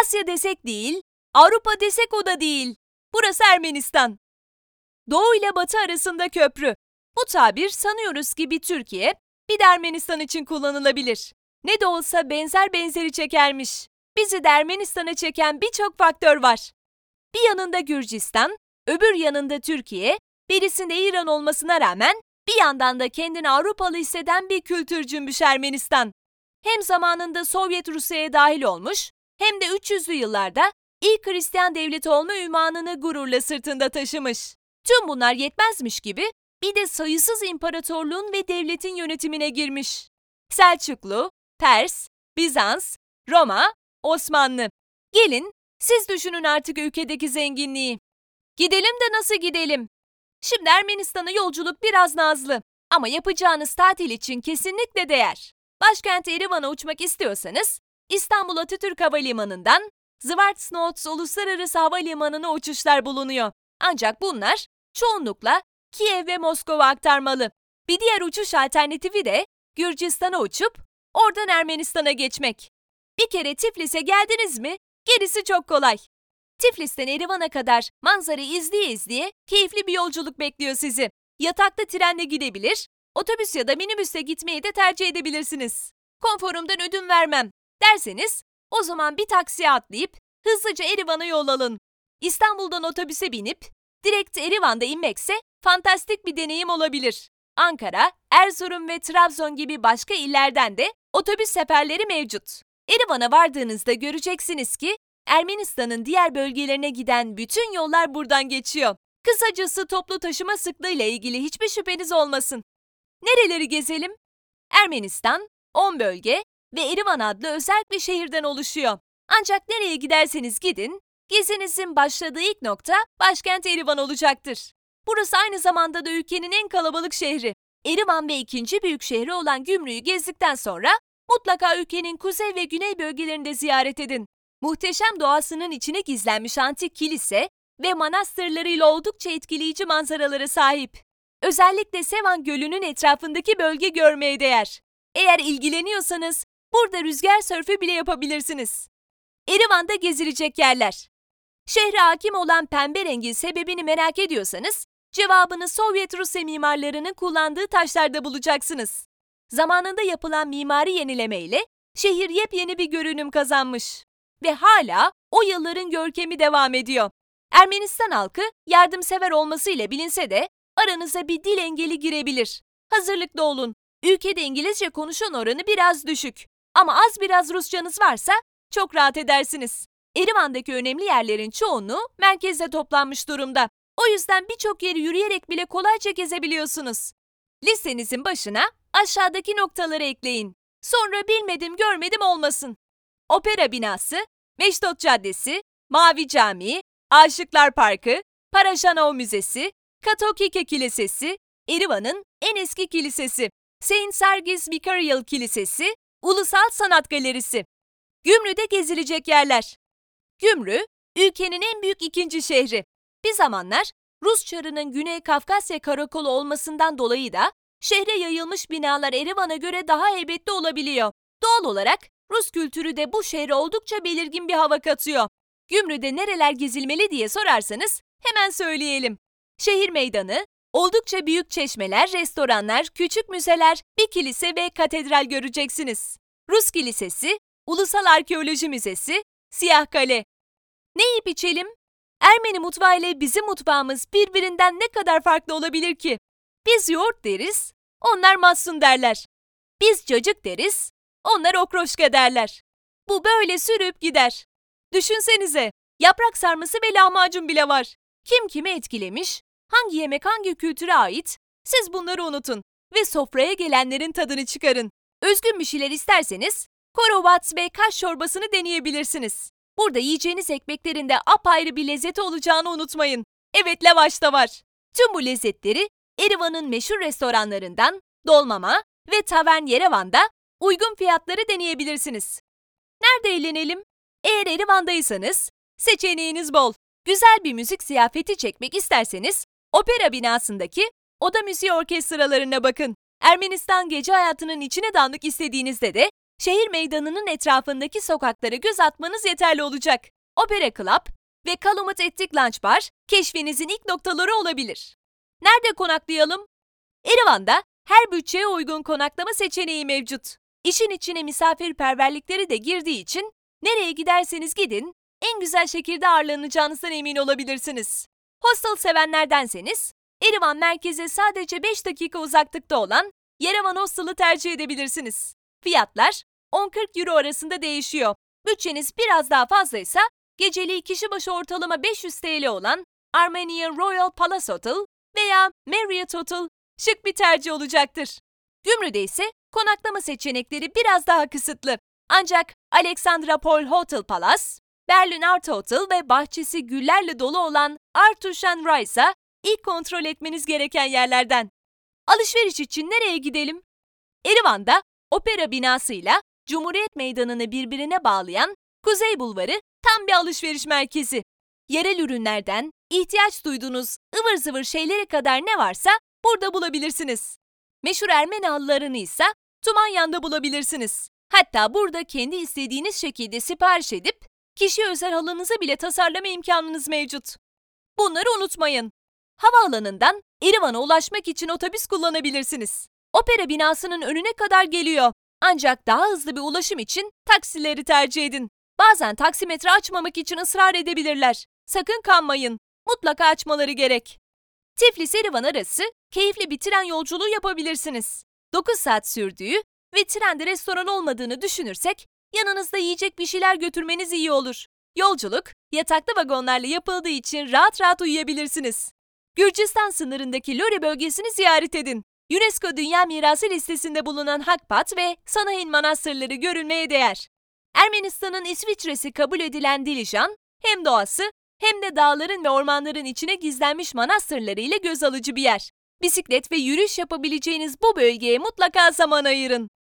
Asya desek değil, Avrupa desek o da değil. Burası Ermenistan. Doğu ile Batı arasında köprü. Bu tabir sanıyoruz ki bir Türkiye, bir de Ermenistan için kullanılabilir. Ne de olsa benzer benzeri çekermiş. Bizi de Ermenistan'a çeken birçok faktör var. Bir yanında Gürcistan, öbür yanında Türkiye, birisinde İran olmasına rağmen bir yandan da kendini Avrupalı hisseden bir kültür cümbüş Ermenistan. Hem zamanında Sovyet Rusya'ya dahil olmuş, hem de 300'lü yıllarda ilk Hristiyan devleti olma ünvanını gururla sırtında taşımış. Tüm bunlar yetmezmiş gibi bir de sayısız imparatorluğun ve devletin yönetimine girmiş. Selçuklu, Pers, Bizans, Roma, Osmanlı. Gelin siz düşünün artık ülkedeki zenginliği. Gidelim de nasıl gidelim? Şimdi Ermenistan'a yolculuk biraz nazlı ama yapacağınız tatil için kesinlikle değer. Başkent Erivan'a uçmak istiyorsanız İstanbul Atatürk Havalimanı'ndan Zvartnots Uluslararası Havalimanı'na uçuşlar bulunuyor. Ancak bunlar çoğunlukla Kiev ve Moskova aktarmalı. Bir diğer uçuş alternatifi de Gürcistan'a uçup oradan Ermenistan'a geçmek. Bir kere Tiflis'e geldiniz mi gerisi çok kolay. Tiflis'ten Erivan'a kadar manzarayı izleye izleye keyifli bir yolculuk bekliyor sizi. Yatakta trenle gidebilir, otobüs ya da minibüsle gitmeyi de tercih edebilirsiniz. Konforumdan ödün vermem derseniz o zaman bir taksiye atlayıp hızlıca Erivan'a yol alın. İstanbul'dan otobüse binip direkt Erivan'da inmekse fantastik bir deneyim olabilir. Ankara, Erzurum ve Trabzon gibi başka illerden de otobüs seferleri mevcut. Erivan'a vardığınızda göreceksiniz ki Ermenistan'ın diğer bölgelerine giden bütün yollar buradan geçiyor. Kısacası toplu taşıma sıklığıyla ilgili hiçbir şüpheniz olmasın. Nereleri gezelim? Ermenistan, 10 bölge ve Erivan adlı özel bir şehirden oluşuyor. Ancak nereye giderseniz gidin, gezinizin başladığı ilk nokta başkent Erivan olacaktır. Burası aynı zamanda da ülkenin en kalabalık şehri. Erivan ve ikinci büyük şehri olan Gümrü'yü gezdikten sonra mutlaka ülkenin kuzey ve güney bölgelerinde ziyaret edin. Muhteşem doğasının içine gizlenmiş antik kilise ve manastırlarıyla oldukça etkileyici manzaralara sahip. Özellikle Sevan Gölü'nün etrafındaki bölge görmeye değer. Eğer ilgileniyorsanız burada rüzgar sörfü bile yapabilirsiniz. Erivan'da gezilecek yerler. Şehre hakim olan pembe rengin sebebini merak ediyorsanız cevabını Sovyet Rusya mimarlarının kullandığı taşlarda bulacaksınız. Zamanında yapılan mimari yenileme ile şehir yepyeni bir görünüm kazanmış ve hala o yılların görkemi devam ediyor. Ermenistan halkı yardımsever olmasıyla bilinse de aranıza bir dil engeli girebilir. Hazırlıklı olun. Ülkede İngilizce konuşan oranı biraz düşük. Ama az biraz Rusçanız varsa çok rahat edersiniz. Erivan'daki önemli yerlerin çoğunluğu merkezde toplanmış durumda. O yüzden birçok yeri yürüyerek bile kolayca gezebiliyorsunuz. Listenizin başına aşağıdaki noktaları ekleyin. Sonra bilmedim görmedim olmasın. Opera binası, Meştot Caddesi, Mavi Camii, Aşıklar Parkı, Parajanov Müzesi, Katokike Kilisesi, Erivan'ın en eski kilisesi, Saint Sergis Vicarial Kilisesi, Ulusal Sanat Galerisi. Gümrü'de gezilecek yerler. Gümrü, ülkenin en büyük ikinci şehri. Bir zamanlar Rus Çarı'nın Güney Kafkasya karakolu olmasından dolayı da şehre yayılmış binalar Erivan'a göre daha heybetli olabiliyor. Doğal olarak Rus kültürü de bu şehre oldukça belirgin bir hava katıyor. Gümrü'de nereler gezilmeli diye sorarsanız hemen söyleyelim. Şehir meydanı, oldukça büyük çeşmeler, restoranlar, küçük müzeler, bir kilise ve katedral göreceksiniz. Rus Kilisesi, Ulusal Arkeoloji Müzesi, Siyah Kale. Ne yiyip içelim? Ermeni mutfağı ile bizim mutfağımız birbirinden ne kadar farklı olabilir ki? Biz yoğurt deriz, onlar massun derler. Biz cacık deriz, onlar okroşka derler. Bu böyle sürüp gider. Düşünsenize, yaprak sarması ve lahmacun bile var. Kim kimi etkilemiş, hangi yemek hangi kültüre ait, siz bunları unutun ve sofraya gelenlerin tadını çıkarın. Özgün bir şeyler isterseniz, korovat ve kaş çorbasını deneyebilirsiniz. Burada yiyeceğiniz ekmeklerin de apayrı bir lezzeti olacağını unutmayın. Evet lavaş da var. Tüm bu lezzetleri Erivan'ın meşhur restoranlarından Dolmama ve Tavern Yerevan'da uygun fiyatları deneyebilirsiniz. Nerede eğlenelim? Eğer Erivan'daysanız seçeneğiniz bol. Güzel bir müzik ziyafeti çekmek isterseniz opera binasındaki oda müziği orkestralarına bakın. Ermenistan gece hayatının içine dalmak istediğinizde de şehir meydanının etrafındaki sokaklara göz atmanız yeterli olacak. Opera Club ve Calumet Ettik Lunch Bar keşfinizin ilk noktaları olabilir. Nerede konaklayalım? Erivan'da her bütçeye uygun konaklama seçeneği mevcut. İşin içine misafirperverlikleri de girdiği için nereye giderseniz gidin en güzel şekilde ağırlanacağınızdan emin olabilirsiniz. Hostel sevenlerdenseniz Erivan merkeze sadece 5 dakika uzaklıkta olan Yerevan Hostel'ı tercih edebilirsiniz. Fiyatlar 10-40 euro arasında değişiyor. Bütçeniz biraz daha fazlaysa geceliği kişi başı ortalama 500 TL olan Armenian Royal Palace Hotel veya Marriott Hotel şık bir tercih olacaktır. Gümrü'de ise konaklama seçenekleri biraz daha kısıtlı. Ancak Alexandra Paul Hotel Palace, Berlin Art Hotel ve bahçesi güllerle dolu olan Artushan Rice'a ilk kontrol etmeniz gereken yerlerden. Alışveriş için nereye gidelim? Erivan'da opera binasıyla Cumhuriyet Meydanı'nı birbirine bağlayan Kuzey Bulvarı tam bir alışveriş merkezi. Yerel ürünlerden ihtiyaç duyduğunuz ıvır zıvır şeylere kadar ne varsa burada bulabilirsiniz. Meşhur Ermeni halılarını ise Tumanyan'da bulabilirsiniz. Hatta burada kendi istediğiniz şekilde sipariş edip kişi özel halınızı bile tasarlama imkanınız mevcut. Bunları unutmayın. Havaalanından Erivan'a ulaşmak için otobüs kullanabilirsiniz. Opera binasının önüne kadar geliyor. Ancak daha hızlı bir ulaşım için taksileri tercih edin. Bazen taksimetre açmamak için ısrar edebilirler. Sakın kanmayın. Mutlaka açmaları gerek. Tiflis-Erivan arası keyifli bir tren yolculuğu yapabilirsiniz. 9 saat sürdüğü ve trende restoran olmadığını düşünürsek yanınızda yiyecek bir şeyler götürmeniz iyi olur. Yolculuk yataklı vagonlarla yapıldığı için rahat rahat uyuyabilirsiniz. Gürcistan sınırındaki Lori bölgesini ziyaret edin. UNESCO Dünya Mirası listesinde bulunan Hakpat ve Sanahin manastırları görülmeye değer. Ermenistan'ın İsviçre'si kabul edilen Dilijan, hem doğası hem de dağların ve ormanların içine gizlenmiş manastırları ile göz alıcı bir yer. Bisiklet ve yürüyüş yapabileceğiniz bu bölgeye mutlaka zaman ayırın.